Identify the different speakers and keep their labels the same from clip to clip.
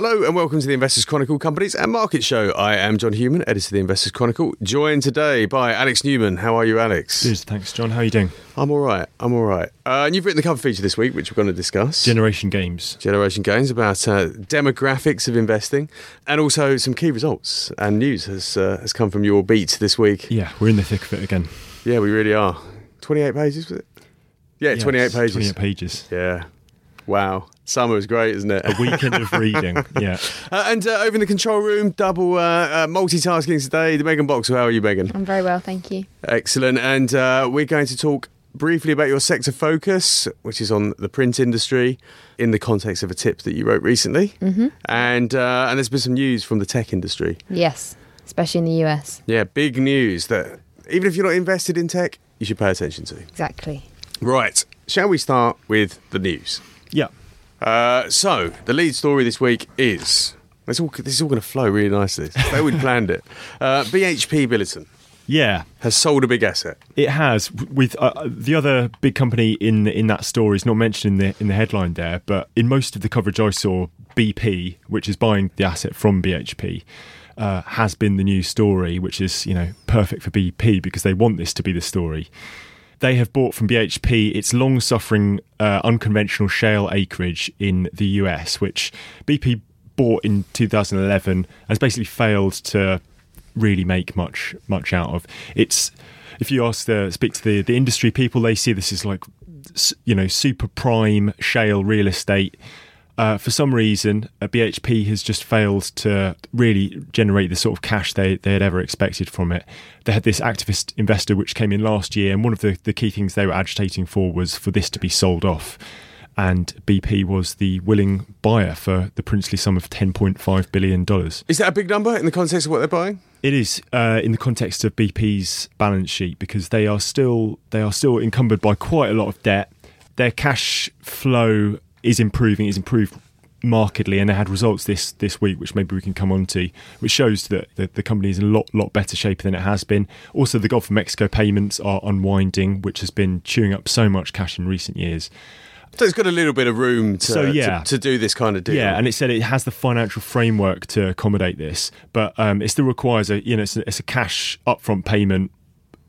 Speaker 1: Hello and welcome to the Investors Chronicle Companies and Market Show. I am John Hughman, editor of the Investors Chronicle, joined today by Alex Newman. How are you, Alex?
Speaker 2: Good, thanks, John. How are you doing?
Speaker 1: I'm all right. I'm all right. Uh, and you've written the cover feature this week, which we're going to discuss.
Speaker 2: Generation Games.
Speaker 1: Generation Games about uh, demographics of investing, and also some key results and news has uh, has come from your beat this week.
Speaker 2: Yeah, we're in the thick of it again.
Speaker 1: Yeah, we really are. 28 pages was it? Yeah,
Speaker 2: Yeah,
Speaker 1: 28 pages.
Speaker 2: 28 pages.
Speaker 1: Yeah. Wow. Summer was great, isn't it?
Speaker 2: A weekend of reading. Yeah.
Speaker 1: Uh, and uh, over in the control room, double uh, uh, multitasking today. The Megan Boxall, How are you, Megan?
Speaker 3: I'm very well, thank you.
Speaker 1: Excellent. And uh, we're going to talk briefly about your sector focus, which is on the print industry, in the context of a tip that you wrote recently. Mm-hmm. And uh, and there's been some news from the tech industry.
Speaker 3: Yes, especially in the US.
Speaker 1: Yeah, big news that even if you're not invested in tech, you should pay attention to.
Speaker 3: Exactly.
Speaker 1: Right. Shall we start with the news?
Speaker 2: Yeah.
Speaker 1: Uh, so the lead story this week is. It's all, this is all going to flow really nicely. It's the way we planned it. Uh, BHP Billiton
Speaker 2: Yeah.
Speaker 1: has sold a big asset.
Speaker 2: It has. With uh, the other big company in in that story is not mentioned in the in the headline there, but in most of the coverage I saw, BP, which is buying the asset from BHP, uh, has been the new story, which is you know perfect for BP because they want this to be the story. They have bought from BHP its long suffering uh, unconventional shale acreage in the US, which BP bought in 2011 has basically failed to really make much much out of. It's if you ask the speak to the, the industry people, they see this as like you know super prime shale real estate. Uh, for some reason, uh, BHP has just failed to really generate the sort of cash they, they had ever expected from it. They had this activist investor which came in last year, and one of the, the key things they were agitating for was for this to be sold off. And BP was the willing buyer for the princely sum of $10.5 billion.
Speaker 1: Is that a big number in the context of what they're buying?
Speaker 2: It is uh, in the context of BP's balance sheet because they are still they are still encumbered by quite a lot of debt. Their cash flow is improving, is improved markedly, and they had results this this week, which maybe we can come on to, which shows that the, the company is in a lot lot better shape than it has been. Also, the Gulf of Mexico payments are unwinding, which has been chewing up so much cash in recent years.
Speaker 1: So it's got a little bit of room to,
Speaker 2: So, yeah.
Speaker 1: to, to do this kind of deal.
Speaker 2: Yeah, and it said it has the financial framework to accommodate this, but um, it still requires a you know it's a, it's a cash upfront payment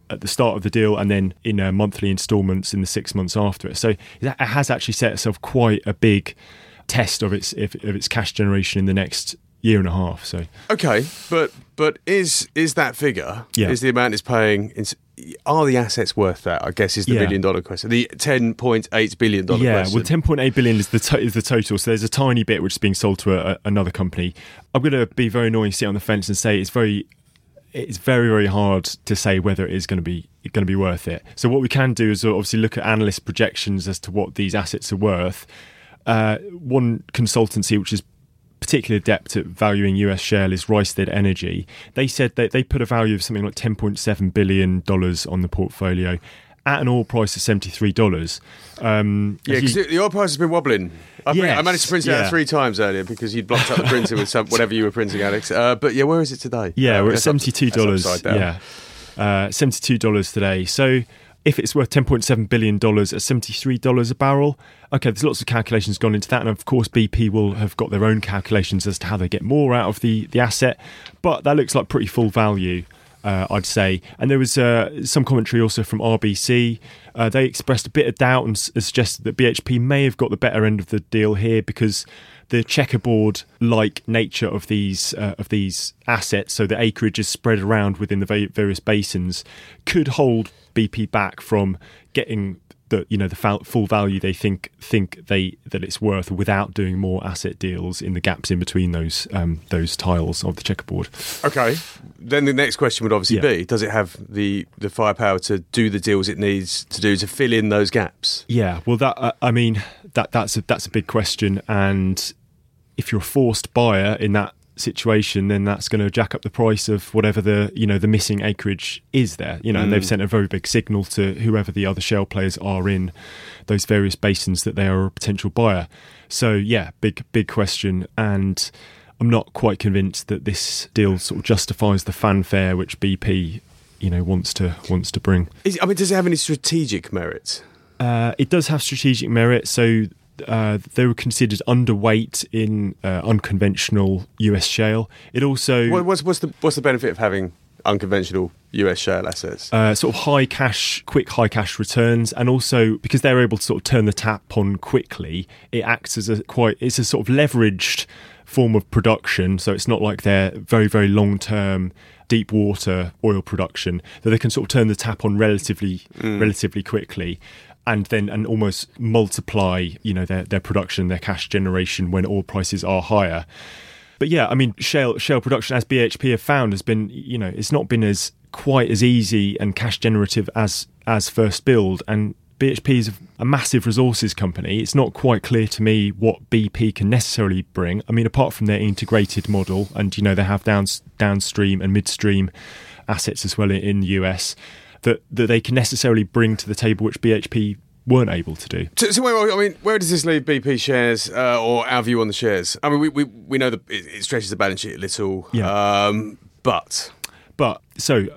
Speaker 2: at the start of the deal, and then in uh, monthly instalments in the six months after it. So it has actually set itself quite a big test of its of, of its cash generation in the next year and a half. So
Speaker 1: Okay, but but is is that figure?
Speaker 2: Yeah.
Speaker 1: Is the amount it's paying? Is, are the assets worth that? I guess is the
Speaker 2: Yeah.
Speaker 1: million dollar question. The ten point eight billion dollar question.
Speaker 2: yeah,
Speaker 1: question.
Speaker 2: well, ten point eight billion is the to- is the total. So there's a tiny bit which is being sold to a, a, another company. I'm going to be very annoying, sit on the fence, and say it's very it's very very hard to say whether it is going to be going to be worth it. So what we can do is obviously look at analyst projections as to what these assets are worth. Uh, one consultancy which is particularly adept at valuing US shale is Rystad Energy. They said that they put a value of something like $10.7 billion on the portfolio at an oil price of $73. Um,
Speaker 1: yeah, because the oil price has been wobbling. I, print- I managed to print it out three times earlier because you'd blocked up the printer with some, whatever you were printing, Alex. Uh, but yeah, where is it today?
Speaker 2: Yeah,
Speaker 1: Uh,
Speaker 2: we're at
Speaker 1: $72.
Speaker 2: Yeah, uh, seventy-two dollars today. So if it's worth ten point seven billion dollars at seventy-three dollars a barrel, okay, there's lots of calculations gone into that, and of course BP will have got their own calculations as to how they get more out of the the asset. But that looks like pretty full value. Uh, I'd say, and there was uh, some commentary also from RBC. Uh, they expressed a bit of doubt and s- suggested that BHP may have got the better end of the deal here because the checkerboard like nature of these uh, of these assets, so the acreage is spread around within the va- various basins, could hold BP back from getting the you know the full value they think think they that it's worth without doing more asset deals in the gaps in between those um, those tiles of the checkerboard.
Speaker 1: Okay. Then the next question would obviously
Speaker 2: Yeah.
Speaker 1: be: Does it have the the firepower to do the deals it needs to do to fill in those gaps?
Speaker 2: Yeah, well, that uh, I mean that that's a, that's a big question, and if you're a forced buyer in that situation, then that's going to jack up the price of whatever the you know the missing acreage is there. You know, and they've sent a very big signal to whoever the other shale players are in those various basins that they are a potential buyer. So yeah, big big question, and I'm not quite convinced that this deal sort of justifies the fanfare which BP you know wants to wants to bring.
Speaker 1: Is, I mean, does it have any strategic merit?
Speaker 2: Uh, it does have strategic merit. So uh, they were considered underweight in uh, unconventional US shale. It also
Speaker 1: What, what's what's the what's the benefit of having unconventional US shale assets?
Speaker 2: uh, sort of high cash, quick high cash returns, and also because they're able to sort of turn the tap on quickly, it acts as a quite it's a sort of leveraged form of production. So it's not like they're very very long term deep water oil production that they can sort of turn the tap on relatively relatively quickly. And then and almost multiply, you know, their, their production, their cash generation when oil prices are higher. But yeah, I mean, shale shale production, as BHP have found, has been you know it's not been as quite as easy and cash generative as as first billed. And BHP is a massive resources company. It's not quite clear to me what BP can necessarily bring. I mean, apart from their integrated model, and you know they have down, downstream and midstream assets as well in, the US, that that they can necessarily bring to the table, which BHP weren't able to do.
Speaker 1: So, so where, I mean, where does this leave BP shares uh, or our view on the shares? I mean, we we, we know that it, it stretches the balance sheet a little,
Speaker 2: Yeah.
Speaker 1: um, but
Speaker 2: But so.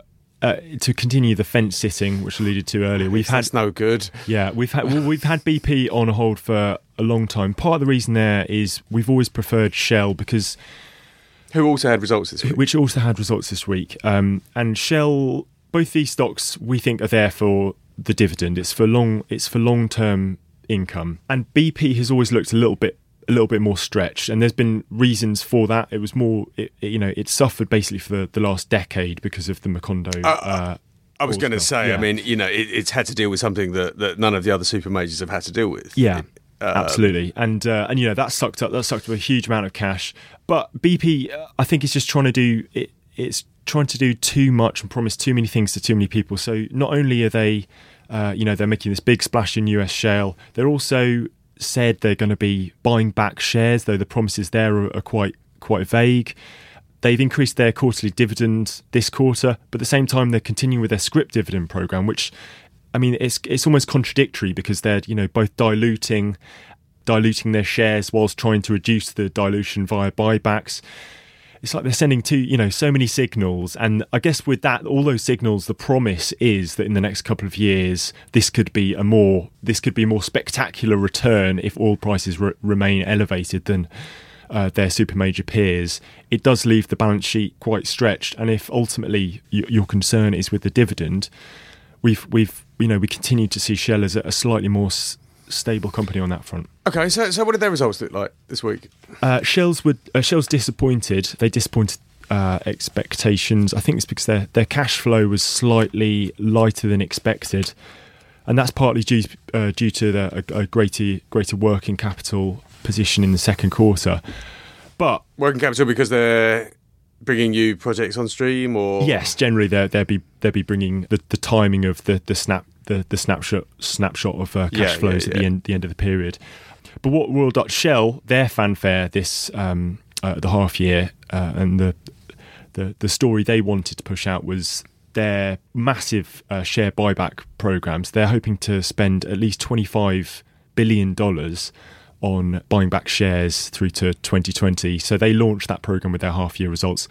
Speaker 2: Uh, to continue the fence sitting, which I alluded to earlier, we've had
Speaker 1: no good.
Speaker 2: Yeah, we've had well, we've had BP on hold for a long time. Part of the reason there is we've always preferred Shell because
Speaker 1: Who also had results this week?
Speaker 2: which also had results this week. Um, and Shell, both these stocks we think are there for the dividend. It's for long. It's for long term income. And BP has always looked a little bit a little bit more stretched, and there's been reasons for that. It was more, it, it- you know, it suffered basically for the, the last decade because of the Macondo. Uh,
Speaker 1: I was going to say,
Speaker 2: Yeah.
Speaker 1: I mean, you know, it, it's had to deal with something that, that none of the other super majors have had to deal with.
Speaker 2: Yeah,
Speaker 1: Uh,
Speaker 2: absolutely, and uh, and you know that sucked up that sucked up a huge amount of cash. But BP, uh, I think, is just trying to do it. It's trying to do too much and promise too many things to too many people. So not only are they, uh, you know, they're making this big splash in US shale, they're also said they're going to be buying back shares, though the promises there are, are quite quite vague. They've increased their quarterly dividend this quarter, but at the same time they're continuing with their scrip dividend program, which I mean it's it's almost contradictory because they're you know both diluting diluting their shares whilst trying to reduce the dilution via buybacks. It's like they're sending two, you know, so many signals, and I guess with that, all those signals, the promise is that in the next couple of years, this could be a more, this could be a more spectacular return if oil prices re- remain elevated than uh, their super major peers. It does leave the balance sheet quite stretched, and if ultimately y- your concern is with the dividend, we've we've you know we continue to see Shell as a, a slightly more s- stable company on that front.
Speaker 1: Okay, so so what did their results look like this week?
Speaker 2: Uh, Shell's would uh, Shell's disappointed. They disappointed uh, expectations. I think it's because their their cash flow was slightly lighter than expected, and that's partly due uh, due to the, a, a greater greater working capital position in the second quarter. But
Speaker 1: Working capital because they're bringing you projects on stream, or
Speaker 2: Yes, generally they'll they'll be they'll be bringing the, the timing of the the snap the, the snapshot snapshot of uh, cash
Speaker 1: Yeah, yeah,
Speaker 2: flows at the end the end of the period. But what Royal Dutch Shell their fanfare this um, uh, the half year uh, and the the the story they wanted to push out was their massive uh, share buyback programs. They're hoping to spend at least twenty five billion dollars on buying back shares through to 2020. So they launched that program with their half year results.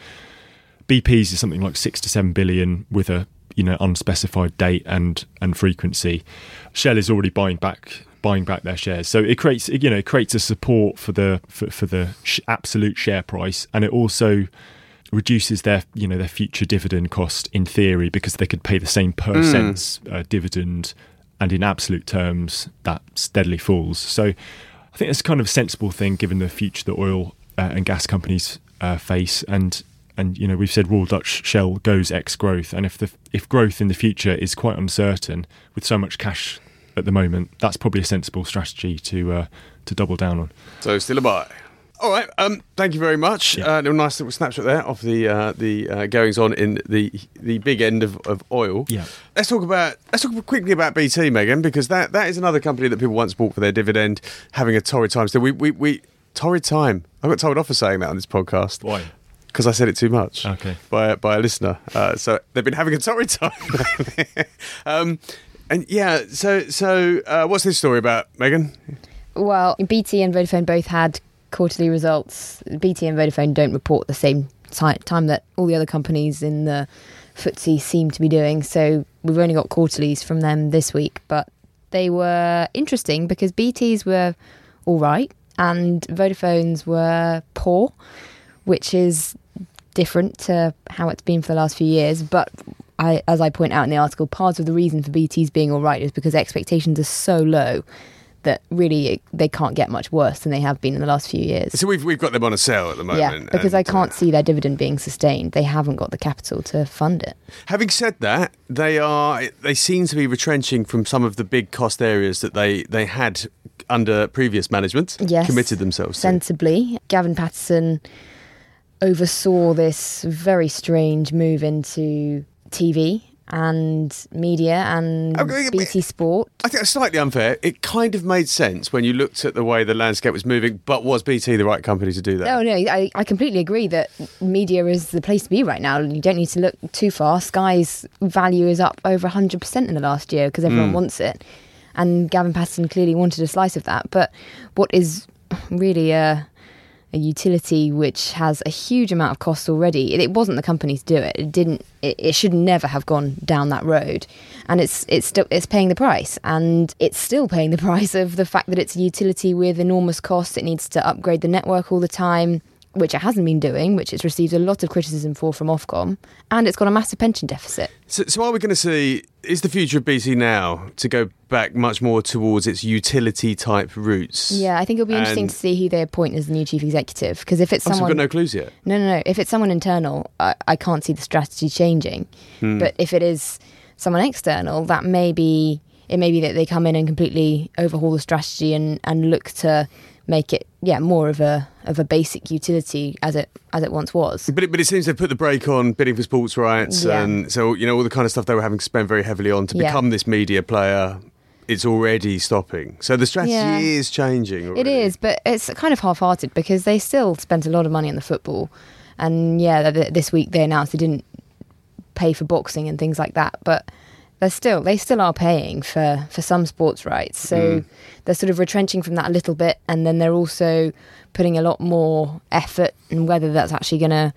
Speaker 2: BP's is something like six to seven billion with a you know unspecified date and and frequency. Shell is already buying back buying back their shares, so it creates you know it creates a support for the for, for the sh- absolute share price, and it also reduces their you know their future dividend cost in theory because they could pay the same per cents uh, dividend, and in absolute terms that steadily falls. So I think it's kind of a sensible thing given the future that oil uh, and gas companies uh, face, and and you know we've said Royal Dutch Shell goes ex growth, and if the if growth in the future is quite uncertain with so much cash at the moment, that's probably a sensible strategy to uh, to double down on.
Speaker 1: So still a buy. All right. Um, thank you very much.
Speaker 2: Yeah.
Speaker 1: Uh, little nice little snapshot there of the uh, the uh, goings on in the the big end of, of oil.
Speaker 2: Yeah.
Speaker 1: Let's talk about let's talk quickly about BT, Megan, because that, that is another company that people once bought for their dividend, having a torrid time. So we we, we torrid time. I got told off for saying that on this podcast
Speaker 2: Why?
Speaker 1: because I said it too much.
Speaker 2: Okay.
Speaker 1: By by a listener. Uh, so they've been having a torrid time. um, and yeah. So so uh, what's this story about, Megan?
Speaker 3: Well, BT and Vodafone both had quarterly results. BT and Vodafone don't report the same ti- time that all the other companies in the FTSE seem to be doing. So we've only got quarterlies from them this week, but they were interesting because BT's were all right, and Vodafone's were poor, which is different to how it's been for the last few years. But I, as I point out in the article, part of the reason for BT's being all right is because expectations are so low that really they can't get much worse than they have been in the last few years.
Speaker 1: So we've we've got them on a sale at the moment.
Speaker 3: Yeah, because
Speaker 1: and,
Speaker 3: I can't
Speaker 1: uh,
Speaker 3: see their dividend being sustained. They haven't got the capital to fund it.
Speaker 1: Having said that, they are they seem to be retrenching from some of the big cost areas that they they had under previous management.
Speaker 3: Yes.
Speaker 1: committed themselves to.
Speaker 3: Sensibly, Gavin Patterson oversaw this very strange move into TV and media and
Speaker 1: oh, Okay,
Speaker 3: BT Sport.
Speaker 1: I think that's slightly unfair. It kind of made sense when you looked at the way the landscape was moving, but was BT the right company to do that?
Speaker 3: No, no, I, I completely agree that media is the place to be right now. You don't need to look too far. Sky's value is up over 100% in the last year because everyone mm. wants it. And Gavin Patterson clearly wanted a slice of that. But what is really a, a utility which has a huge amount of cost already, it, it wasn't the company to do it. It didn't. It, it should never have gone down that road. And it's it's still it's paying the price, and it's still paying the price of the fact that it's a utility with enormous costs. It needs to upgrade the network all the time which it hasn't been doing, which it's received a lot of criticism for from Ofcom, and it's got a massive pension deficit.
Speaker 1: So, so are we going to see? Is the future of BT now to go back much more towards its utility type roots?
Speaker 3: Yeah, I think it'll be interesting
Speaker 1: And-
Speaker 3: to see who they appoint as the new chief executive. Because if it's
Speaker 1: Oh, so we've got no clues yet.
Speaker 3: no, no, no, if it's someone internal, I, I can't see the strategy changing.
Speaker 1: Hmm.
Speaker 3: But if it is someone external, that may be it. May be that they come in and completely overhaul the strategy and and look to make it, yeah, more of a of a basic utility as it as it once was.
Speaker 1: But it, but it seems they've put the brake on bidding for sports rights,
Speaker 3: Yeah.
Speaker 1: and so you know all the kind of stuff they were having to spend very heavily on to
Speaker 3: Yeah.
Speaker 1: become this media player. It's already stopping. So the strategy
Speaker 3: Yeah.
Speaker 1: is changing.
Speaker 3: It
Speaker 1: already.
Speaker 3: is, but it's kind of half-hearted because they still spent a lot of money on the football, and yeah, this week they announced they didn't pay for boxing and things like that, but they're still they still are paying for for some sports rights. So mm. they're sort of retrenching from that a little bit, and then they're also putting a lot more effort, and whether that's actually going to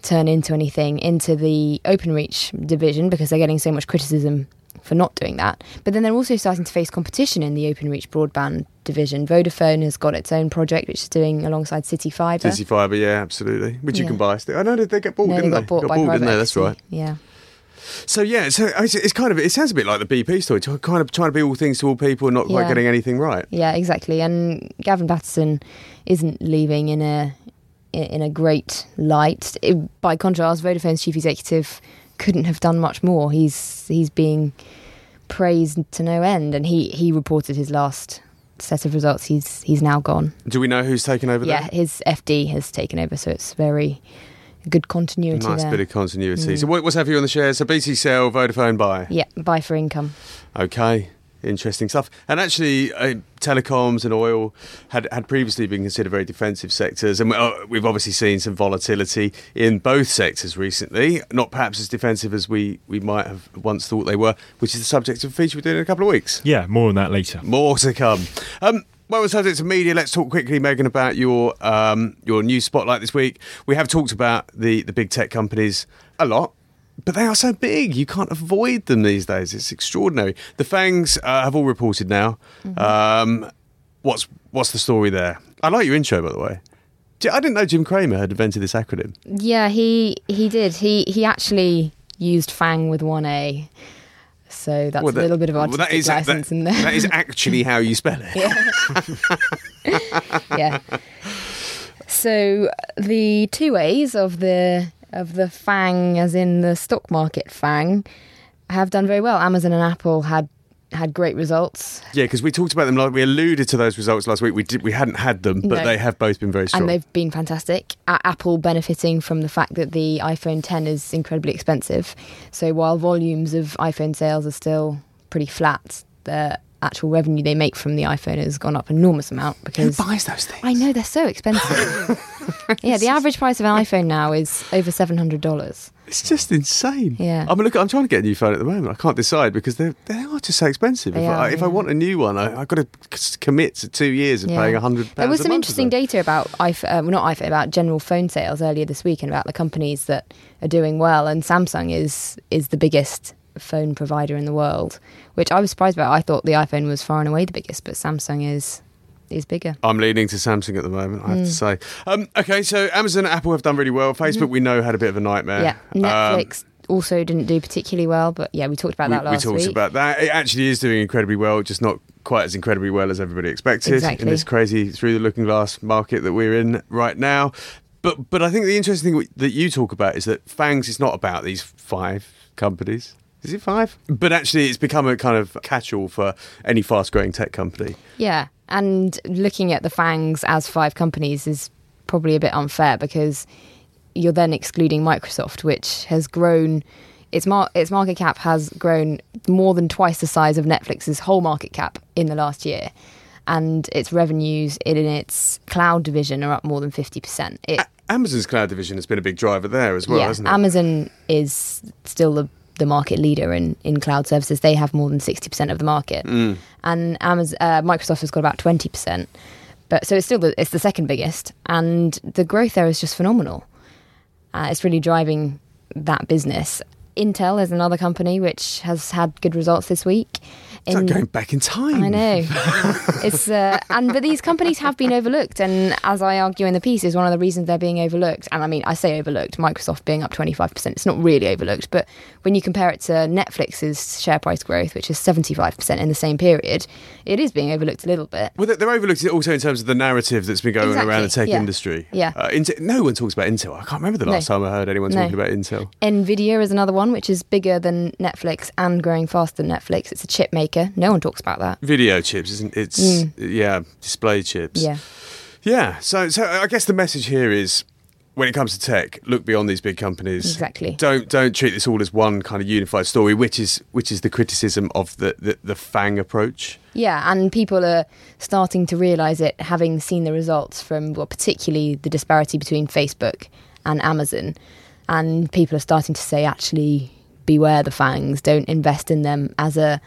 Speaker 3: turn into anything into the OpenReach division because they're getting so much criticism for not doing that. But then they're also starting to face competition in the OpenReach broadband division. Vodafone has got its own project which is doing alongside City Fibre.
Speaker 1: City Fibre, yeah, absolutely. Which you can buy. I know they get bought,
Speaker 3: no,
Speaker 1: didn't
Speaker 3: got
Speaker 1: they?
Speaker 3: bought by
Speaker 1: bought, didn't they? That's right.
Speaker 3: Yeah.
Speaker 1: So yeah, so it's, it's kind of it sounds a bit like the BP story, kind of trying to be all things to all people and not quite getting anything right.
Speaker 3: Yeah, exactly. And Gavin Patterson isn't leaving in a in a great light. It- by contrast, Vodafone's chief executive couldn't have done much more. He's he's being praised to no end, and he he reported his last set of results. He's he's now gone.
Speaker 1: Do we know who's taken over
Speaker 3: Yeah, his FD has taken over, so it's very good
Speaker 1: there?
Speaker 3: continuity
Speaker 1: Nice
Speaker 3: there.
Speaker 1: bit of continuity. So what, what's that for you on the shares? So BT sell, Vodafone buy.
Speaker 3: yeah, buy for income.
Speaker 1: Okay, interesting stuff. And actually, uh, telecoms and oil had had previously been considered very defensive sectors, and uh, we've obviously seen some volatility in both sectors recently. Not perhaps as defensive as we we might have once thought they were, which is the subject of a feature we're doing in a couple of weeks.
Speaker 2: Yeah, more on that later.
Speaker 1: More to come. Um, well, we're subject to media. Let's talk quickly, Megan, about your um, your news spotlight this week. We have talked about the the big tech companies a lot. But they are so big, you can't avoid them these days. It's extraordinary. The Fangs uh, have all reported now. Um, what's what's the story there? I like your intro, by the way. i didn't know Jim Cramer had invented this acronym.
Speaker 3: Yeah, he he did. He he actually used Fang with one A. So that's
Speaker 1: Well,
Speaker 3: a little bit of
Speaker 1: well,
Speaker 3: artistic
Speaker 1: that is
Speaker 3: license
Speaker 1: that-
Speaker 3: in there.
Speaker 1: That is actually how you spell it.
Speaker 3: yeah. So the two A's of the of the Fang, as in the stock market Fang, have done very well. Amazon and Apple had had great results,
Speaker 1: Yeah, because we talked about them. Like we alluded to those results last week. We did. We hadn't had them, but
Speaker 3: No.
Speaker 1: they have both been very strong.
Speaker 3: and they've been fantastic. Apple benefiting from the fact that the iPhone 10 is incredibly expensive. So while volumes of iPhone sales are still pretty flat, the actual revenue they make from the iPhone has gone up an enormous amount
Speaker 1: Who
Speaker 3: because
Speaker 1: buys those things?
Speaker 3: I know they're so expensive. yeah, the average price of an iPhone now is over seven hundred dollars.
Speaker 1: It's just insane.
Speaker 3: Yeah.
Speaker 1: I mean, look, I'm trying to get a new phone at the moment. I can't decide because they they are just so expensive.
Speaker 3: They
Speaker 1: if, I,
Speaker 3: are,
Speaker 1: if I want a new one, I, I've got to commit to two years of paying a hundred.
Speaker 3: There was some interesting data about iPhone, uh, well, not iPhone, about general phone sales earlier this week, and about the companies that are doing well. And Samsung is is the biggest phone provider in the world, which I was surprised about. I thought the iPhone was far and away the biggest, but Samsung is is bigger.
Speaker 1: I'm leaning to Samsung at the moment. I have
Speaker 3: Mm.
Speaker 1: to say. Um, okay, so Amazon, and Apple have done really well. Facebook, we know, had a bit of a nightmare.
Speaker 3: Yeah,
Speaker 1: Um,
Speaker 3: Netflix also didn't do particularly well, but yeah, we talked about that
Speaker 1: we
Speaker 3: last
Speaker 1: talked
Speaker 3: week.
Speaker 1: about that. It actually is doing incredibly well, just not quite as incredibly well as everybody expected
Speaker 3: Exactly.
Speaker 1: in this crazy through the looking glass market that we're in right now. But but I think the interesting thing that you talk about is that Fangs is not about these five companies. Is it five? But actually, it's become a kind of catch-all for any fast-growing tech company.
Speaker 3: Yeah, and looking at the FANGs as five companies is probably a bit unfair because you're then excluding Microsoft, which has grown. Its, mar- its market cap has grown more than twice the size of Netflix's whole market cap in the last year. And its revenues in its cloud division are up more than 50%. It,
Speaker 1: Amazon's cloud division has been a big driver there as well,
Speaker 3: yeah,
Speaker 1: hasn't it?
Speaker 3: Amazon is still the, the market leader in, in cloud services. They have more than 60% of the market.
Speaker 1: Mm.
Speaker 3: And Amazon, uh, Microsoft has got about 20%. But so it's still the, it's the second biggest. And the growth there is just phenomenal. Uh, it's really driving that business. Intel is another company which has had good results this week.
Speaker 1: It's like going back in time.
Speaker 3: I know. it's uh, and but these companies have been overlooked, and as I argue in the piece, is one of the reasons they're being overlooked. And I mean, I say overlooked. Microsoft being up twenty five percent, it's not really overlooked, but when you compare it to Netflix's share price growth, which is seventy five percent in the same period, it is being overlooked a little bit.
Speaker 1: Well, they're- overlooked also in terms of the narrative that's been going on around the tech
Speaker 3: yeah.
Speaker 1: industry.
Speaker 3: Yeah.
Speaker 1: Uh, Intel, no one talks about Intel. I can't remember the
Speaker 3: No.
Speaker 1: last time I heard anyone
Speaker 3: No.
Speaker 1: talking about Intel.
Speaker 3: Nvidia is another one, which is bigger than Netflix and growing faster than Netflix. It's a chip maker. No one talks about that.
Speaker 1: Video chips, isn't it? It's yeah, display chips.
Speaker 3: Mm. Yeah.
Speaker 1: Yeah. So, so I guess the message here is, when it comes to tech, look beyond these big companies.
Speaker 3: Exactly.
Speaker 1: Don't don't treat this all as one kind of unified story, which is which is the criticism of the the, the Fang approach.
Speaker 3: Yeah, and people are starting to realise it, having seen the results from, well, particularly the disparity between Facebook and Amazon. And people are starting to say, actually, beware the fangs. Don't invest in them as a-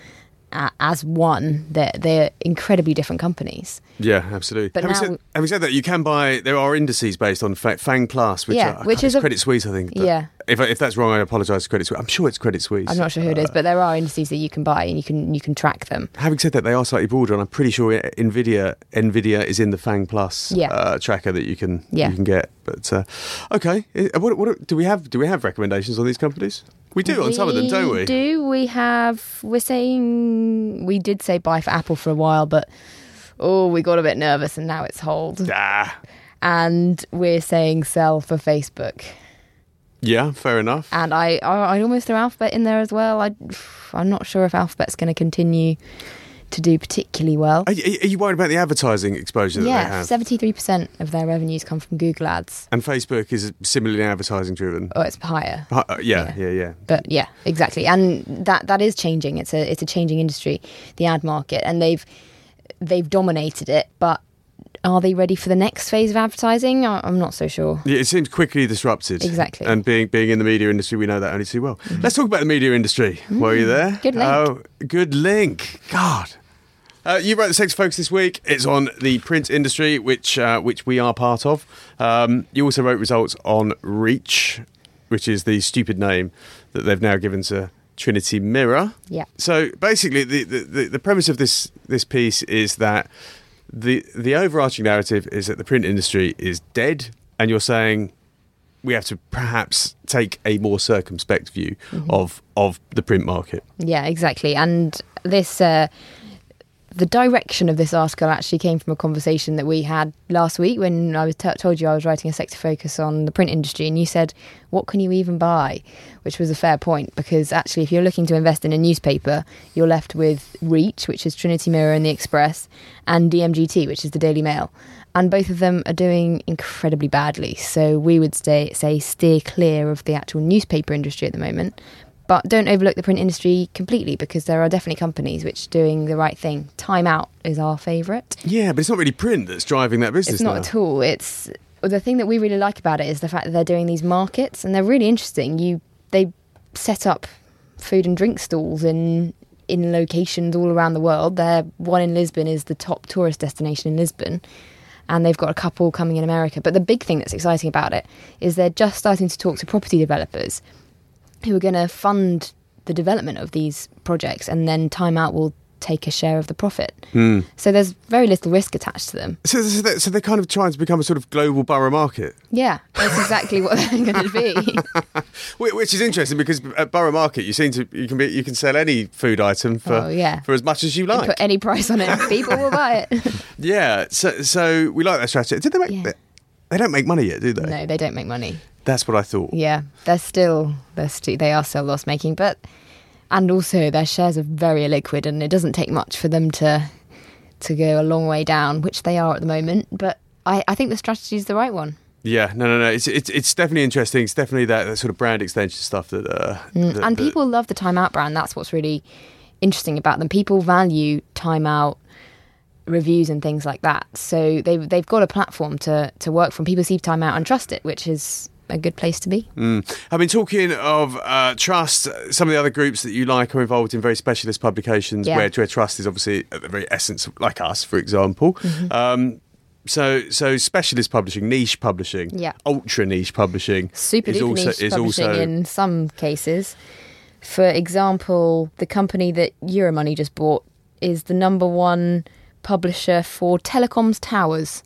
Speaker 3: as one. They're they're incredibly different companies.
Speaker 1: Yeah, absolutely.
Speaker 3: But
Speaker 1: having,
Speaker 3: now-
Speaker 1: said, having said that, you can buy. There are indices based on Fang Plus, which,
Speaker 3: Yeah,
Speaker 1: are,
Speaker 3: which is a-
Speaker 1: Credit Suisse, I think.
Speaker 3: Yeah.
Speaker 1: If if that's wrong, I apologise to Credit Suisse. I'm sure it's Credit Suisse.
Speaker 3: I'm not sure who it is, but there are indices that you can buy and you can you can track them.
Speaker 1: Having said that, they are slightly broader, and I'm pretty sure Nvidia Nvidia is in the Fang Plus
Speaker 3: Yeah.
Speaker 1: uh, tracker that you can
Speaker 3: Yeah.
Speaker 1: you can get. But uh, okay, Uh, what, what do we have? Do we have recommendations on these companies? We do on some of them, don't we?
Speaker 3: Do we have? We're saying we did say buy for Apple for a while, but oh, we got a bit nervous, and now it's hold.
Speaker 1: Ah,
Speaker 3: and we're saying sell for Facebook.
Speaker 1: yeah, fair enough.
Speaker 3: And I, I I'd almost threw Alphabet in there as well. I, I'm not sure if Alphabet's going to continue to do particularly well.
Speaker 1: Are, you- are you worried about the advertising exposure that they
Speaker 3: yeah, 73% of their revenues come from Google Ads.
Speaker 1: And Facebook is similarly advertising driven.
Speaker 3: Oh, it's higher.
Speaker 1: Uh, uh, yeah, yeah,
Speaker 3: Yeah.
Speaker 1: yeah.
Speaker 3: But yeah, exactly. And that that is changing. It's a it's a changing industry, the ad market, and they've they've dominated it. But are they ready for the next phase of advertising? I'm not so sure.
Speaker 1: Yeah, it seems quickly disrupted.
Speaker 3: Exactly.
Speaker 1: And being being in the media industry, we know that only too well. Let's talk about the media industry. Were you there?
Speaker 3: Mm-hmm. Good link.
Speaker 1: Oh, good link. God. Uh, you wrote the Sex Focus this week. It's on the print industry, which uh, which we are part of. Um, you also wrote results on Reach, which is the stupid name that they've now given to Trinity Mirror.
Speaker 3: Yeah.
Speaker 1: So basically, the, the, the, the premise of this this piece is that the the overarching narrative is that the print industry is dead, and you're saying we have to perhaps take a more circumspect view of of the print market.
Speaker 3: Yeah, exactly. And this, uh, the direction of this article actually came from a conversation that we had last week when I was t- told you I was writing a sector focus on the print industry, and you said, "What can you even buy?" Which was a fair point because actually, if you're looking to invest in a newspaper, you're left with Reach, which is Trinity Mirror and the Express, and DMGT, which is the Daily Mail. And both of them are doing incredibly badly. So we would stay, say steer clear of the actual newspaper industry at the moment, but don't overlook the print industry completely because there are definitely companies which are doing the right thing. Time Out is our favourite.
Speaker 1: Yeah, but it's not really print that's driving that business
Speaker 3: It's not
Speaker 1: now.
Speaker 3: at all. It's the thing that we really like about it is the fact that they're doing these markets and they're really interesting. You they set up food and drink stalls in in locations all around the world. Their one in Lisbon is the top tourist destination in Lisbon. And they've got a couple coming in America. But the big thing that's exciting about it is they're just starting to talk to property developers who are going to fund the development of these projects, and then Time Out will take a share of the profit.
Speaker 1: Hmm.
Speaker 3: So there's very little risk attached to them.
Speaker 1: So, so, they're, so they're kind of trying to become a sort of global borough market,
Speaker 3: Yeah, that's exactly what they're going to be.
Speaker 1: Which is interesting because at borough market you seem to you can be you can sell any food item for
Speaker 3: Oh, yeah.
Speaker 1: for as much as you like.
Speaker 3: Put any price on it, people will buy it.
Speaker 1: Yeah, so so we like that strategy. Did they make?
Speaker 3: Yeah.
Speaker 1: They don't make money yet, do they?
Speaker 3: no, they don't make money.
Speaker 1: That's what I thought.
Speaker 3: Yeah, they're still they're st- they are still loss making, but and also their shares are very illiquid, and it doesn't take much for them to to go a long way down, which they are at the moment. But I, I think the strategy is the right one.
Speaker 1: Yeah, no, no, no. It's it's, it's definitely interesting. It's definitely that, that sort of brand extension stuff that. Uh,
Speaker 3: Mm,
Speaker 1: that-
Speaker 3: and
Speaker 1: that-
Speaker 3: people love the Time Out brand. That's what's really interesting about them. People value Time Out reviews and things like that. So they've they've got a platform to to work from. People see Time Out and trust it, which is a good place to be.
Speaker 1: Mm. I mean, talking of uh, trust, some of the other groups that you like are involved in very specialist publications
Speaker 3: Yeah.
Speaker 1: where, where trust is obviously at the very essence, like us, for example.
Speaker 3: Mm-hmm.
Speaker 1: Um, so, so specialist publishing, niche publishing,
Speaker 3: Yeah.
Speaker 1: ultra niche publishing,
Speaker 3: super
Speaker 1: is also
Speaker 3: niche
Speaker 1: is
Speaker 3: publishing
Speaker 1: also
Speaker 3: in some cases. For example, the company that Euromoney just bought is the number one publisher for telecoms towers.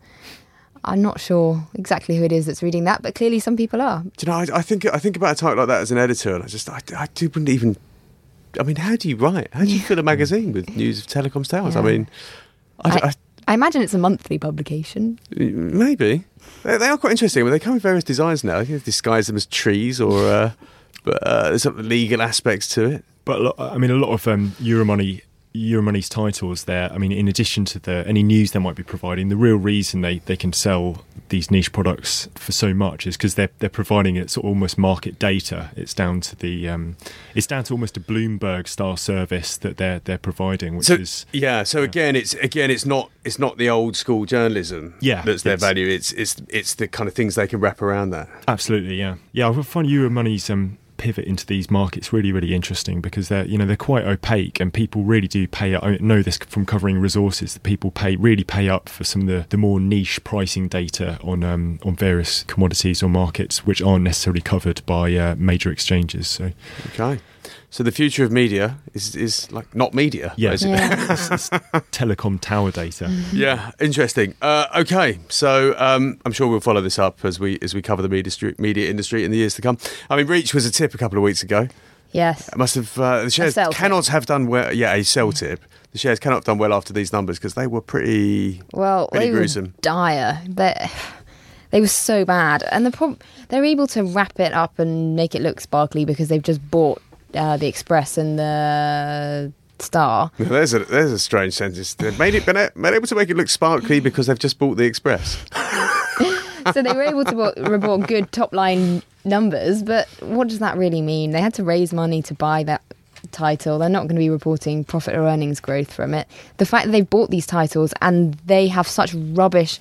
Speaker 3: I'm not sure exactly who it is that's reading that, but clearly some people are.
Speaker 1: Do you know, I, I think I think about a title like that as an editor, and I just I, I do wouldn't even. I mean, how do you write? How do you fill a magazine with news of telecoms towers? I
Speaker 3: Yeah.
Speaker 1: mean, I,
Speaker 3: I,
Speaker 1: I-
Speaker 3: I imagine it's a monthly publication.
Speaker 1: maybe they, they are quite interesting. But they come in various designs now. You can disguise them as trees, or uh, but uh, there's some legal aspects to it.
Speaker 2: But a lot, I mean, a lot of um, Euromoney Euromoney's titles there. I mean, in addition to the any news they might be providing, the real reason they, they can sell these niche products for so much is because they're they're providing it sort of almost market data. It's down to the um, it's down to almost a Bloomberg style service that they're they're providing, which
Speaker 1: So
Speaker 2: is
Speaker 1: yeah, so again, it's again, it's not it's not the old school journalism.
Speaker 2: Yeah,
Speaker 1: that's their value. It's it's it's the kind of things they can wrap around that.
Speaker 2: Absolutely, yeah, yeah. I find Euromoney's um, pivot into these markets really, really interesting because they're you know they're quite opaque and people really do pay. I know this from covering resources that people pay really pay up for some of the, the more niche pricing data on um, on various commodities or markets which aren't necessarily covered by uh, major exchanges. So
Speaker 1: Okay, so the future of media is is like not media.
Speaker 2: yeah,
Speaker 1: basically.
Speaker 3: Yeah.
Speaker 2: it's, it's telecom tower data.
Speaker 1: Yeah, interesting. Uh, okay, so um, I'm sure we'll follow this up as we as we cover the media, stru- media industry in the years to come. I mean, Reach was a tip a couple of weeks ago.
Speaker 3: Yes.
Speaker 1: It must have uh, the shares
Speaker 3: sell tip.
Speaker 1: cannot have done well. Yeah, a sell tip. The shares cannot have done well after these numbers because they were pretty.
Speaker 3: Well,
Speaker 1: Pretty
Speaker 3: they were
Speaker 1: gruesome.
Speaker 3: dire. They, they were so bad, and the prob- they're able to wrap it up and make it look sparkly because they've just bought uh, the Express and the Star.
Speaker 1: There's a there's a strange sentence. They've made it been, a- been able to make it look sparkly because they've just bought the Express.
Speaker 3: so they were able to bo- report good top line numbers, but what does that really mean? They had to raise money to buy that title. They're not going to be reporting profit or earnings growth from it. The fact that they've bought these titles and they have such rubbish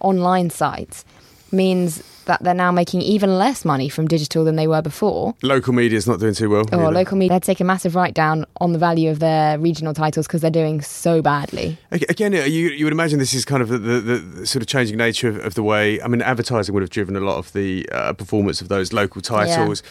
Speaker 3: online sites means that they're now making even less money from digital than they were before.
Speaker 1: Local media is not doing too well. Either.
Speaker 3: local media had to take a massive write down on the value of their regional titles because they're doing so badly.
Speaker 1: Again, you, you would imagine this is kind of the, the, the sort of changing nature of, of the way. I mean, advertising would have driven a lot of the uh, performance of those local titles.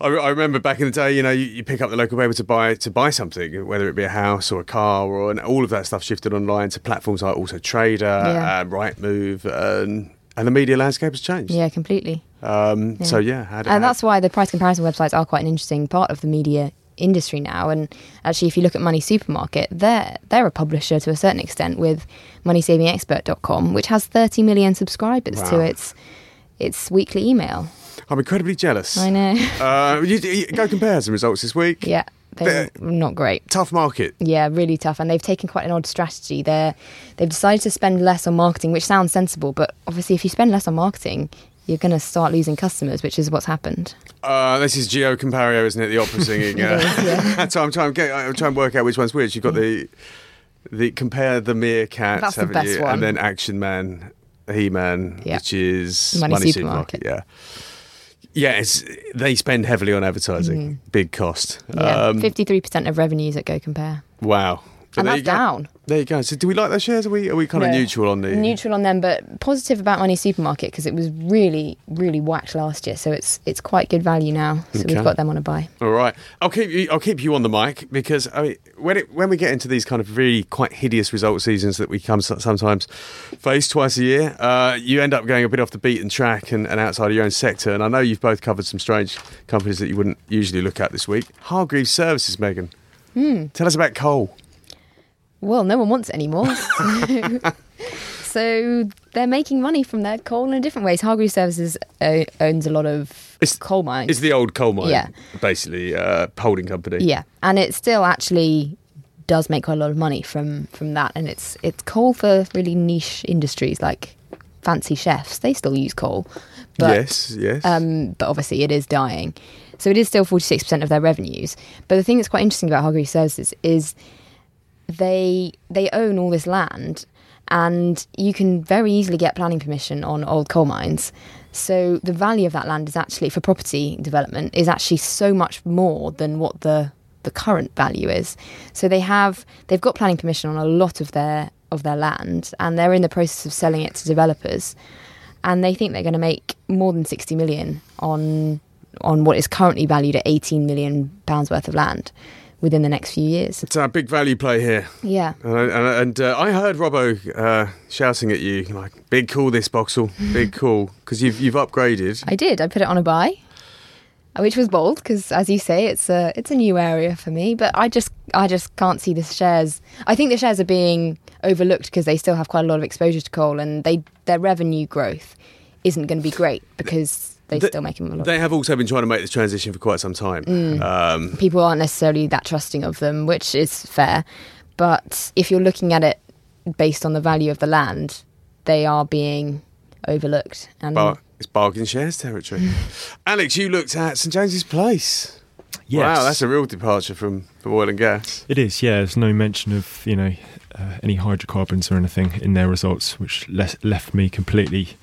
Speaker 1: I, I remember back in the day, you know, you, you pick up the local paper to buy to buy something, whether it be a house or a car, or and all of that stuff shifted online to platforms like Auto Trader,
Speaker 3: Yeah.
Speaker 1: uh, Rightmove, and and the media landscape has changed.
Speaker 3: Yeah, completely.
Speaker 1: Um, So yeah, how
Speaker 3: and
Speaker 1: how-
Speaker 3: that's why the price comparison websites are quite an interesting part of the media industry now. And actually, if you look at Money Supermarket, they're they're a publisher to a certain extent with MoneySavingExpert.com, which has 30 million subscribers to its its weekly email.
Speaker 1: I'm incredibly jealous.
Speaker 3: I know.
Speaker 1: Uh, you, you go compare some results this week.
Speaker 3: yeah, they're not great.
Speaker 1: Tough market.
Speaker 3: Yeah, really tough, and they've taken quite an odd strategy. They're they've decided to spend less on marketing, which sounds sensible, but obviously, if you spend less on marketing, you're going to start losing customers, which is what's happened.
Speaker 1: Uh, this is Gio Compario, isn't it? The opera singing. Uh,
Speaker 3: is, yeah.
Speaker 1: so I'm trying, to get, I'm trying to work out which one's which. You've got the the compare the meerkats,
Speaker 3: That's the best
Speaker 1: you?
Speaker 3: one.
Speaker 1: and then Action Man, He Man,
Speaker 3: Yeah.
Speaker 1: which is
Speaker 3: Money Supermarket.
Speaker 1: Yeah, yeah. It's they spend heavily on advertising, big cost.
Speaker 3: Mm-hmm. Yeah,
Speaker 1: Um,
Speaker 3: fifty-three percent of revenues at Go Compare.
Speaker 1: wow.
Speaker 3: And that's down.
Speaker 1: There you go. So, do we like those shares? Are we are we kind of
Speaker 3: No.
Speaker 1: neutral on the
Speaker 3: Neutral on them, but positive about Money Supermarket because it was really, really whacked last year. So it's it's quite good value now. So
Speaker 1: Okay.
Speaker 3: we've got them on a buy.
Speaker 1: All right, I'll keep you. I'll keep you on the mic because I mean, when it when we get into these kind of really quite hideous result seasons that we come sometimes face twice a year, uh, you end up going a bit off the beaten track and, and outside of your own sector. And I know you've both covered some strange companies that you wouldn't usually look at this week. Hargreaves Services, Megan.
Speaker 3: Hmm.
Speaker 1: Tell us about coal.
Speaker 3: Well, no one wants it anymore. so they're making money from their coal in different ways. Hargreaves Services o- owns a lot of
Speaker 1: It's-
Speaker 3: coal mines.
Speaker 1: It's the old coal mine,
Speaker 3: Yeah.
Speaker 1: basically uh, holding company.
Speaker 3: Yeah, and it still actually does make quite a lot of money from from that, and it's it's coal for really niche industries like fancy chefs. They still use coal, but
Speaker 1: yes, yes.
Speaker 3: um, but obviously it is dying. So it is still forty six percent of their revenues. But the thing that's quite interesting about Hargreaves Services is they they own all this land, and you can very easily get planning permission on old coal mines. So the value of that land is actually for property development is actually so much more than what the the current value is. So they have they've got planning permission on a lot of their of their land, and they're in the process of selling it to developers. And they think they're going to make more than sixty million on on what is currently valued at eighteen million pounds worth of land within the next few years.
Speaker 1: it's a big value play here.
Speaker 3: Yeah.
Speaker 1: And, I- and, and uh, I heard Robbo uh, shouting at you like, "Big call, this Boxall, big call," because you've you've upgraded.
Speaker 3: I did. I put it on a buy, which was bold because, as you say, it's a it's a new area for me. But I just I just can't see the shares. I think the shares are being overlooked because they still have quite a lot of exposure to coal, and they their revenue growth isn't going to be great because they're
Speaker 1: The-
Speaker 3: still making a lot.
Speaker 1: They have also been trying to make this transition for quite some time.
Speaker 3: Mm.
Speaker 1: Um,
Speaker 3: People aren't necessarily that trusting of them, which is fair. But if you're looking at it based on the value of the land, they are being overlooked. And
Speaker 1: bar- it's bargain shares territory. Alex, you looked at St James's Place.
Speaker 2: Yes.
Speaker 1: Wow, that's a real departure from, from oil and gas.
Speaker 2: It is, yeah. There's no mention of you know uh, any hydrocarbons or anything in their results, which le- left me completely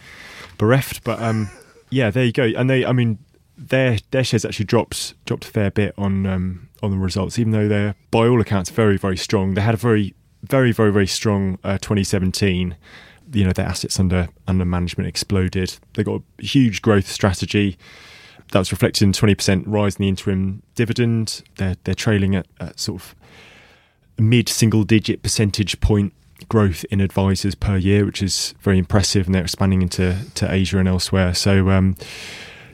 Speaker 2: bereft. But um, yeah, there you go. And they, I mean, their their shares actually dropped dropped a fair bit on um, on the results, even though they're by all accounts very very strong. They had a very very very very strong uh, 2017. You know, their assets under under management exploded. They got a huge growth strategy that was reflected in 20% rise in the interim dividend. They're they're trailing at, at sort of mid single digit percentage point growth in advisors per year, which is very impressive, and they're expanding into to Asia and elsewhere. So, um,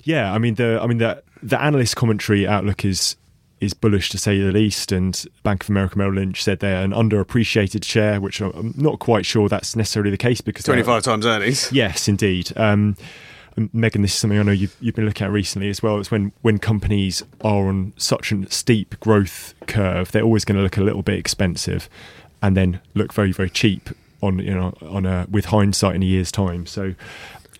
Speaker 2: yeah, I mean the I mean the the analyst commentary outlook is is bullish to say the least. And Bank of America Merrill Lynch said they're an underappreciated share, which I'm not quite sure that's necessarily the case because
Speaker 1: 25 times earnings.
Speaker 2: Yes, indeed. Um, Megan, this is something I know you've, you've been looking at recently as well. It's when, when companies are on such a steep growth curve, they're always going to look a little bit expensive, and then look very very cheap on you know on a with hindsight in a year's time. So.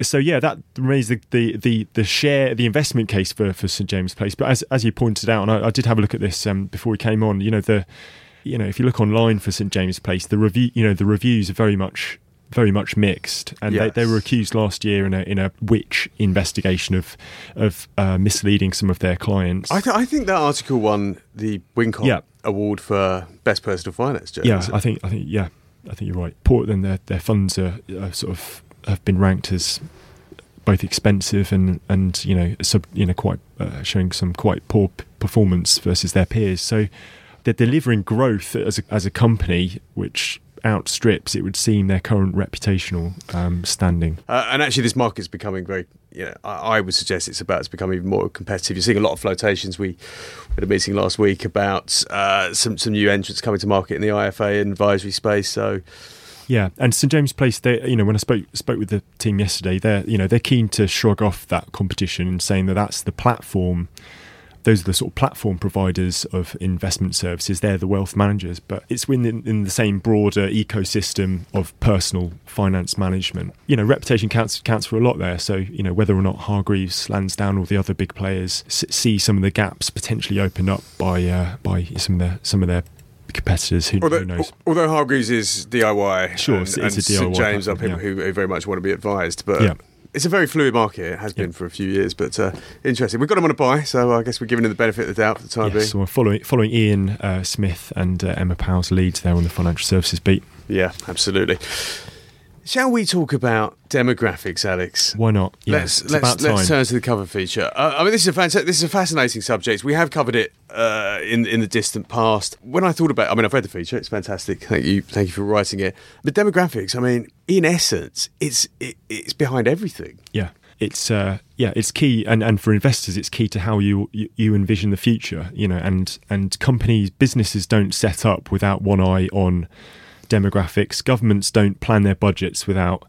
Speaker 2: So yeah, that remains the, the, the, the share the investment case for, for St James Place. But as as you pointed out, and I, I did have a look at this um, before we came on. You know the you know if you look online for St James Place, the review you know the reviews are very much very much mixed, and
Speaker 1: Yes.
Speaker 2: they, they were accused last year in a in a Which? investigation of of uh, misleading some of their clients.
Speaker 1: I, th- I think that article won the Wincott
Speaker 2: Yeah.
Speaker 1: award for best personal finance
Speaker 2: yeah,
Speaker 1: journalist.
Speaker 2: I think I think yeah, I think you're right. Portland, their their funds are, are sort of have been ranked as both expensive and and you know sub, you know quite uh, showing some quite poor p- performance versus their peers. So they're delivering growth as a, as a company which outstrips it would seem their current reputational um, standing.
Speaker 1: Uh, and actually, this market's becoming very. You know, I, I would suggest it's about to become even more competitive. You're seeing a lot of flotations. We had a meeting last week about uh, some some new entrants coming to market in the IFA and advisory space. So
Speaker 2: Yeah, and St James Place, they you know when I spoke spoke with the team yesterday, they're you know they're keen to shrug off that competition and saying that that's the platform. Those are the sort of platform providers of investment services. They're the wealth managers, but it's within in the same broader ecosystem of personal finance management. You know, reputation counts counts for a lot there. So you know whether or not Hargreaves, Lansdown, or the other big players s- see some of the gaps potentially opened up by uh, by some of their some of their competitors. Who,
Speaker 1: although,
Speaker 2: who knows?
Speaker 1: although Hargreaves is DIY,
Speaker 2: Sure,
Speaker 1: and,
Speaker 2: it's-
Speaker 1: and
Speaker 2: a
Speaker 1: St
Speaker 2: DIY
Speaker 1: James are
Speaker 2: platform,
Speaker 1: people who, who very much want to be advised. But
Speaker 2: Yeah.
Speaker 1: It's a very fluid market. It has been for a few years, but uh, interesting. We've got them on a buy, so I guess we're giving them the benefit of the doubt for the time
Speaker 2: Yes,
Speaker 1: being.
Speaker 2: so we're following following Ian uh, Smith and uh, Emma Powell's leads there on the financial services beat.
Speaker 1: Yeah, absolutely. Shall we talk about demographics, Alex?
Speaker 2: Why not? Yeah,
Speaker 1: let's
Speaker 2: it's
Speaker 1: let's let's turn to the cover feature. Uh, I mean, this is a fanta- this is a fascinating subject. We have covered it uh, in in the distant past. When I thought about, I mean, I've read the feature. It's fantastic. Thank you, thank you for writing it. But demographics, I mean, in essence, it's it, it's behind everything.
Speaker 2: Yeah, it's uh, yeah, it's key, and, and for investors, it's key to how you, you you envision the future. You know, and and companies, businesses don't set up without one eye on demographics. Governments don't plan their budgets without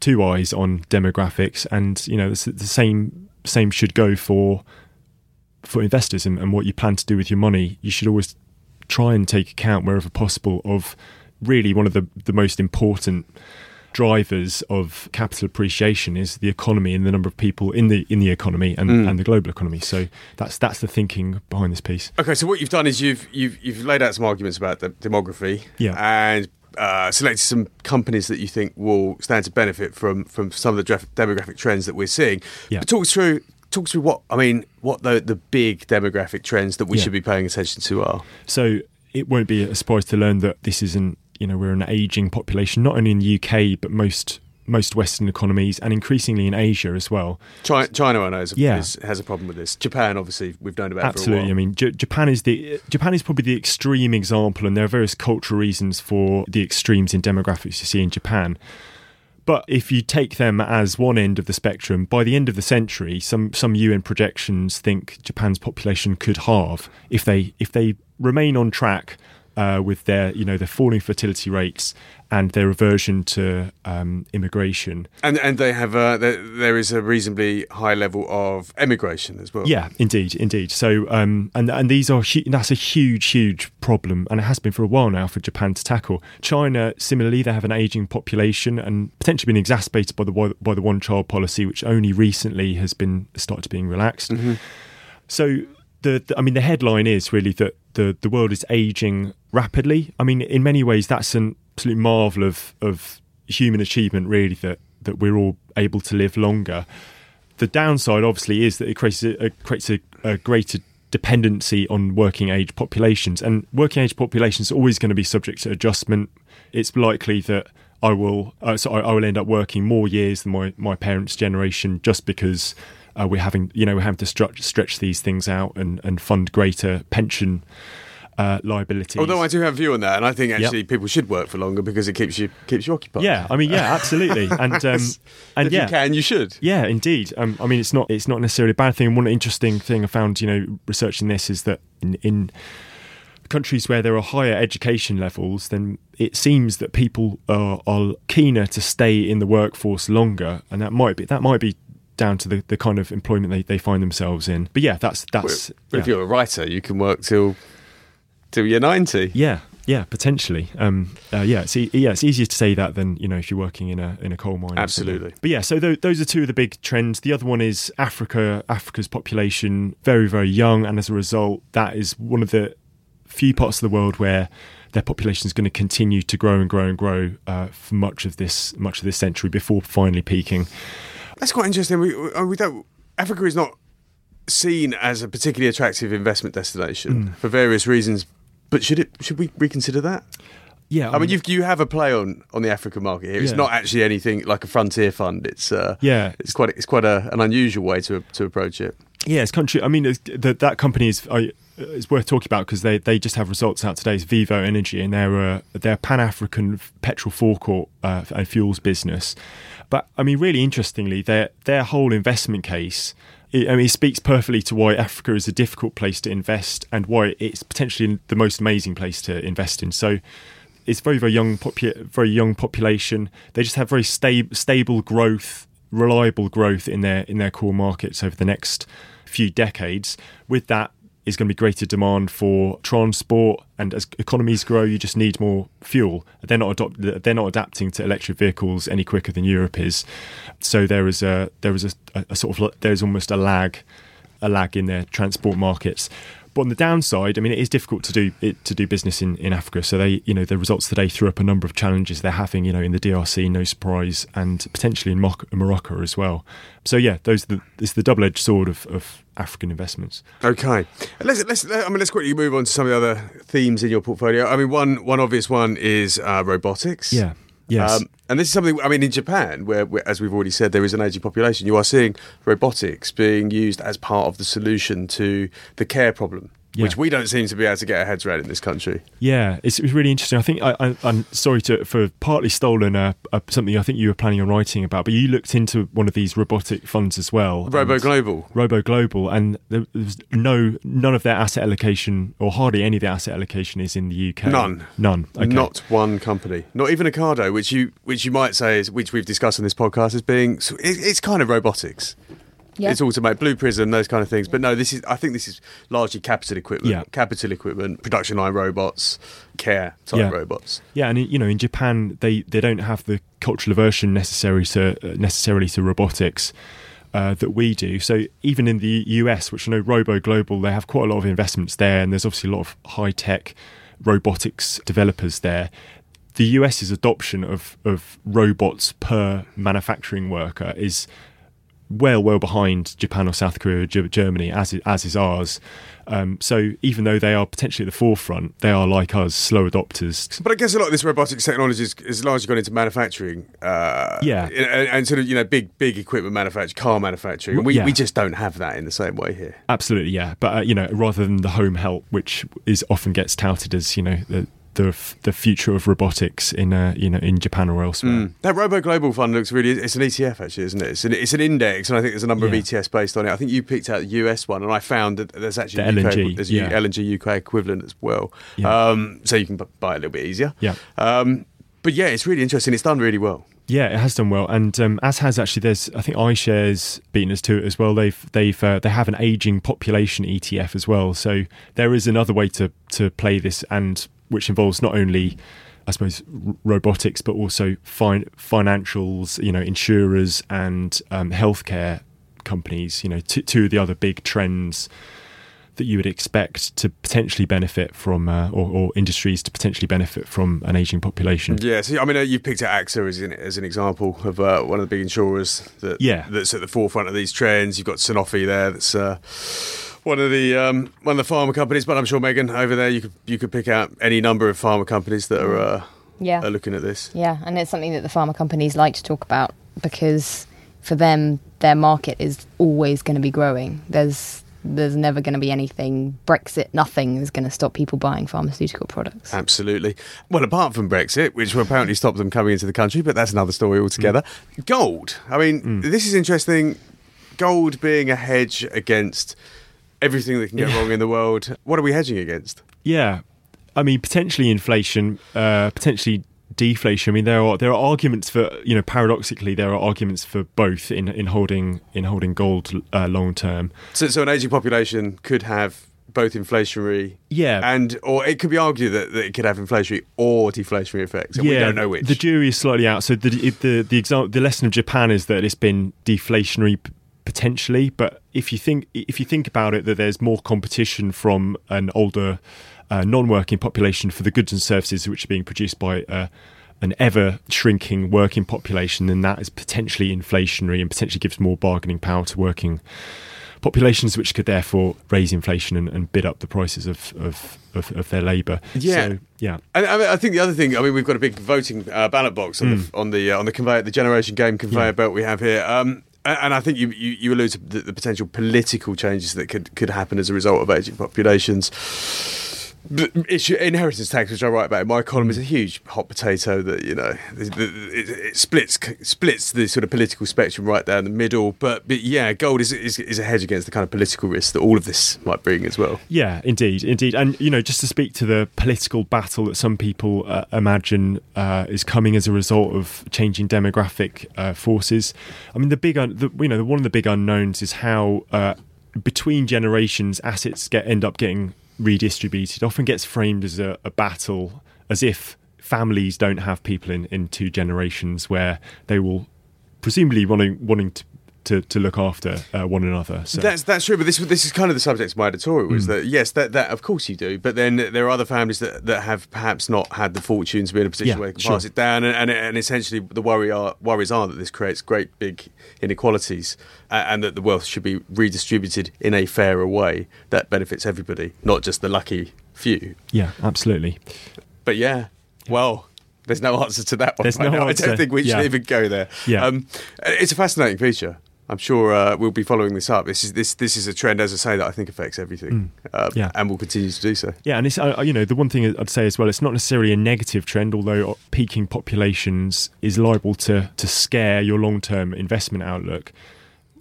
Speaker 2: two eyes on demographics, and you know, the, same same should go for for investors and, and what you plan to do with your money. You should always try and take account wherever possible of really one of the the most important drivers of capital appreciation is the economy and the number of people in the in the economy and, and the global economy. So that's that's the thinking behind this piece.
Speaker 1: Okay, so what you've done is you've you've you've laid out some arguments about the demography,
Speaker 2: Yeah.
Speaker 1: and uh, selected some companies that you think will stand to benefit from from some of the def- demographic trends that we're seeing.
Speaker 2: Yeah.
Speaker 1: But talk through talk through what I mean, what the the big demographic trends that we
Speaker 2: Yeah.
Speaker 1: should be paying attention to are.
Speaker 2: So it won't be a surprise to learn that this isn't you know we're an aging population not only in the UK but most most Western economies and increasingly in Asia as well.
Speaker 1: China, China I know, is,
Speaker 2: Yeah.
Speaker 1: is, has a problem with this. Japan, obviously, we've known about
Speaker 2: Absolutely. I mean, J- Japan is the Japan is probably the extreme example, and there are various cultural reasons for the extremes in demographics you see in Japan. But if you take them as one end of the spectrum, by the end of the century, some some UN projections think Japan's population could halve if they if they remain on track uh, with their you know their falling fertility rates and their aversion to um, immigration.
Speaker 1: and and they have uh, there, there is a reasonably high level of emigration as well.
Speaker 2: Yeah, indeed, indeed. So, um, and and these are hu- that's a huge, huge problem, and it has been for a while now for Japan to tackle. China, similarly, they have an aging population and potentially been exacerbated by the by the one child policy, which only recently has been started being relaxed. So, the, the I mean, the headline is really that the the world is aging rapidly. I mean, in many ways, that's an absolute marvel of of human achievement, really. That that we're all able to live longer the downside obviously is that it creates a, creates a, a greater dependency on working age populations and working age populations are always going to be subject to adjustment it's likely that I will uh, so I, I will end up working more years than my, my parents generation just because uh, we're having you know we're having to stretch, stretch these things out and, and fund greater pension uh, liabilities
Speaker 1: Although I do have a view on that, and I think actually people should work for longer because it keeps you keeps you occupied.
Speaker 2: yeah I mean yeah absolutely and um, and
Speaker 1: if
Speaker 2: yeah
Speaker 1: you can, you should.
Speaker 2: Yeah, indeed. Um, I mean, it's not it's not necessarily a bad thing. And one interesting thing I found, you know, researching this is that in, in countries where there are higher education levels, then it seems that people are, are keener to stay in the workforce longer, and that might be that might be down to the, the kind of employment they, they find themselves in. But yeah, that's that's
Speaker 1: But if
Speaker 2: yeah.
Speaker 1: you're a writer, you can work till till you're ninety.
Speaker 2: yeah. Yeah, potentially. Um, uh, yeah, it's e- yeah, it's easier to say that than you know if you're working in a in a coal mine.
Speaker 1: Absolutely.
Speaker 2: But yeah, so th- those are two of the big trends. The other one is Africa. Africa's population very very young, and as a result, that is one of the few parts of the world where their population is going to continue to grow and grow and grow uh, for much of this much of this century before finally peaking.
Speaker 1: That's quite interesting. We, we- we don't. Africa is not seen as a particularly attractive investment destination
Speaker 2: Mm.
Speaker 1: for various reasons. But should it? Should we reconsider that?
Speaker 2: Yeah,
Speaker 1: I mean, you've, you have a play on, on the African market here. It's
Speaker 2: Yeah.
Speaker 1: not actually anything like a frontier fund. It's uh,
Speaker 2: Yeah.
Speaker 1: it's quite it's quite a, an unusual way to to approach it.
Speaker 2: Yeah, it's country. I mean, that that company is I, is worth talking about because they, they just have results out today. It's Vivo Energy, and they're a, they're Pan African petrol forecourt uh, and fuels business. But I mean, really interestingly, their their whole investment case. It, I mean, it speaks perfectly to why Africa is a difficult place to invest and why it's potentially the most amazing place to invest in. So, it's very very young popu- very young population. They just have very sta- stable growth, reliable growth in their in their core markets over the next few decades. With that is going to be greater demand for transport, and as economies grow, you just need more fuel. They're not adopt- they're not adapting to electric vehicles any quicker than Europe is. So there is a there is a, a, sort of there's almost a lag a lag in their transport markets. But on the downside, I mean, it is difficult to do it, to do business in, in Africa. So they, you know, the results today threw up a number of challenges they're having, you know, in the DRC, no surprise, and potentially in Morocco as well. So yeah, those are the, it's the double edged sword of, of African investments.
Speaker 1: Okay, let's let's I mean let's quickly move on to some of the other themes in your portfolio. I mean, one one obvious one is uh, robotics.
Speaker 2: Yeah. Yes. Um,
Speaker 1: and this is something, I mean, in Japan, where, where, as we've already said, there is an aging population, you are seeing robotics being used as part of the solution to the care problem yeah. which we don't seem to be able to get our heads around in this country.
Speaker 2: Yeah, it's, it's really interesting. I think I, am sorry to for partly stolen uh, uh, something I think you were planning on writing about, but you looked into one of these robotic funds as well,
Speaker 1: Robo Global.
Speaker 2: Robo Global, and there was no none of their asset allocation, or hardly any of their asset allocation, is in the UK.
Speaker 1: None,
Speaker 2: none, okay.
Speaker 1: not one company, not even Ocado, which you which you might say is which we've discussed in this podcast as being it's kind of robotics. Yeah. It's automate Blue Prism, those kind of things. But no, this is. I think this is largely capital equipment, yeah. capital equipment, production line robots, care type
Speaker 2: yeah.
Speaker 1: robots.
Speaker 2: Yeah, and you know, in Japan, they they don't have the cultural aversion necessary to uh, necessarily to robotics. Uh, that we do. So even in the US, which I know Robo Global, they have quite a lot of investments there, and there's obviously a lot of high tech robotics developers there. The US's adoption of of robots per manufacturing worker is well, well behind Japan or South Korea or Germany, as is, as is ours. Um, so even though they are potentially at the forefront, they are like us, slow adopters.
Speaker 1: But I guess a lot of this robotics technology is, is largely gone into manufacturing. Uh,
Speaker 2: yeah,
Speaker 1: and, and, sort of you know big big equipment manufacturing, car manufacturing. We yeah. we just don't have that in the same way here.
Speaker 2: Absolutely, yeah. But uh, you know, rather than the home help, which is often gets touted as you know the the the future of robotics in uh, you know in Japan or elsewhere. Mm.
Speaker 1: That Robo Global Fund looks really it's an ETF actually, isn't it? It's an, it's an index, and I think there's a number yeah. of ETFs based on it. I think you picked out the US one, and I found that there's actually
Speaker 2: the UK, L&G,
Speaker 1: there's
Speaker 2: yeah.
Speaker 1: L&G UK equivalent as well.
Speaker 2: Yeah.
Speaker 1: Um, so you can buy it a little bit easier.
Speaker 2: Yeah. Um,
Speaker 1: but yeah, it's really interesting. It's done really well.
Speaker 2: Yeah, it has done well, and um, as has actually. There's, I think, iShares beaten us to it as well. They've, they've, uh, they have an aging population ETF as well. So there is another way to to play this, and which involves not only I suppose robotics, but also fin- financials, you know, insurers and um, healthcare companies. You know, t- two of the other big trends that you would expect to potentially benefit from, uh, or, or, industries to potentially benefit from an aging population.
Speaker 1: Yeah, so I mean, uh, you picked out AXA as, an, as an example of uh, one of the big insurers that
Speaker 2: yeah.
Speaker 1: that's at the forefront of these trends. You've got Sanofi there, that's. Uh, one of the um, one of the pharma companies. But I'm sure Megan over there, you could you could pick out any number of pharma companies that are uh,
Speaker 3: yeah
Speaker 1: are looking at this.
Speaker 3: Yeah, and it's something that the pharma companies like to talk about because for them, their market is always going to be growing. There's there's never going to be anything Brexit, nothing is going to stop people buying pharmaceutical products.
Speaker 1: Absolutely. Well, apart from Brexit, which will apparently stop them coming into the country, but that's another story altogether. Mm. Gold. I mean, mm. this is interesting. Gold being a hedge against everything that can go wrong in the world. What are we hedging against?
Speaker 2: Yeah, I mean potentially inflation, uh, potentially deflation. I mean there are there are arguments for you know paradoxically there are arguments for both in in holding in holding gold uh, long term.
Speaker 1: So, so an aging population could have both inflationary
Speaker 2: yeah
Speaker 1: and or it could be argued that, that it could have inflationary or deflationary effects and
Speaker 2: yeah,
Speaker 1: we don't know which
Speaker 2: the jury is slightly out so the the the example the lesson of japan is that it's been deflationary potentially, but if you think if you think about it, that there's more competition from an older uh, non-working population for the goods and services which are being produced by uh, an ever shrinking working population, then that is potentially inflationary and potentially gives more bargaining power to working populations, which could therefore raise inflation and, and bid up the prices of, of, of, of their labour.
Speaker 1: Yeah,
Speaker 2: so, yeah.
Speaker 1: And I, mean, I, think the other thing, I mean, we've got a big voting uh, ballot box on mm. the on the uh, on the conveyor, the generation game conveyor yeah. belt we have here. Um, and I think you, you, you allude to the, the, potential political changes that could, could happen as a result of aging populations issue inheritance tax, which I write about my column, is a huge hot potato that you know it, it, splits splits the sort of political spectrum right down the middle. But, but yeah, gold is, is, is a hedge against the kind of political risk that all of this might bring as well.
Speaker 2: Yeah, indeed, indeed, and you know, just to speak to the political battle that some people uh, imagine uh, is coming as a result of changing demographic uh, forces. I mean, the big, un- the, you know, one of the big unknowns is how uh, between generations assets get end up getting redistributed often gets framed as a, a battle, as if families don't have people in, in two generations where they will presumably wanting wanting to to, to look after uh, one another. So
Speaker 1: That's that's true, but this this is kind of the subject of my editorial.
Speaker 2: Hmm.
Speaker 1: Is that yes, that, that of course you do, but then there are other families that, that have perhaps not had the fortune to be in a position
Speaker 2: Yeah,
Speaker 1: where they can
Speaker 2: sure.
Speaker 1: pass it down, and, and and essentially the worry are worries are that this creates great big inequalities, uh, and that the wealth should be redistributed in a fairer way that benefits everybody, not just the lucky few.
Speaker 2: yeah, absolutely.
Speaker 1: But yeah, well. There's no answer to that one.
Speaker 2: There's
Speaker 1: right
Speaker 2: no
Speaker 1: now. I don't think we should
Speaker 2: Yeah.
Speaker 1: even go there.
Speaker 2: Yeah.
Speaker 1: Um, it's a fascinating feature. I'm sure uh, we'll be following this up. This is this this is a trend, as I say, that I think affects everything, uh,
Speaker 2: Mm. Yeah.
Speaker 1: and will continue to do so.
Speaker 2: Yeah, and it's uh, you know the one thing I'd say as well, it's not necessarily a negative trend, although peaking populations is liable to to scare your long term investment outlook.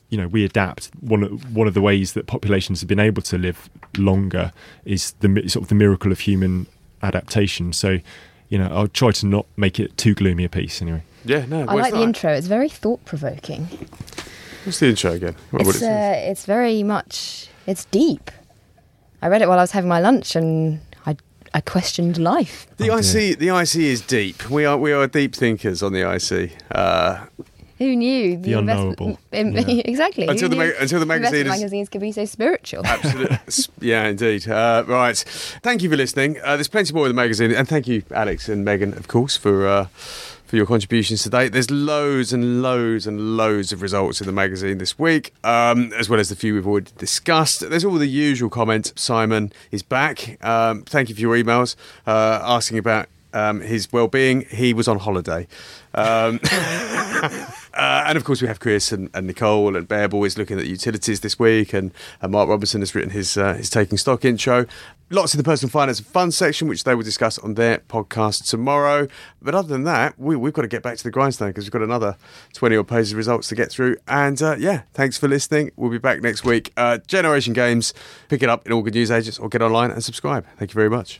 Speaker 2: You know, we adapt. One of, one of the ways that populations have been able to live longer is the sort of the miracle of human adaptation. So, you know, I'll try to not make it too gloomy a piece anyway.
Speaker 1: Yeah, no.
Speaker 3: I like the intro. It's very thought provoking.
Speaker 1: What's the intro again? What, what
Speaker 3: It's
Speaker 1: it
Speaker 3: uh, it's very much it's deep. I read it while I was having my lunch and I I questioned life.
Speaker 1: the
Speaker 2: Oh,
Speaker 1: IC. The IC is deep. We are we are deep thinkers on the IC. Uh,
Speaker 3: Who knew
Speaker 2: The
Speaker 3: invest-
Speaker 2: unknowable.
Speaker 3: im-
Speaker 2: Yeah.
Speaker 3: exactly.
Speaker 1: Until the ma- until the magazine is-
Speaker 3: magazines could be so spiritual.
Speaker 1: Absolutely. yeah, indeed. Uh, right. Thank you for listening. Uh, there's plenty more in the magazine, and thank you, Alex and Megan, of course, for. Uh, for your contributions today. There's loads and loads and loads of results in the magazine this week, um, as well as the few we've already discussed. There's all the usual comments. Simon is back. Um, thank you for your emails uh, asking about um, his well-being. He was on holiday. Um, Uh, and of course, we have Chris and, and Nicole and Bear Boys looking at utilities this week, and, and Mark Robinson has written his uh, his taking stock intro. Lots in the personal finance and fun section, which they will discuss on their podcast tomorrow. But other than that, we, we've got to get back to the grindstone because we've got another twenty odd pages of results to get through. And uh, yeah, thanks for listening. We'll be back next week. Uh, Generation Games, pick it up in all good news agents or get online and subscribe. Thank you very much.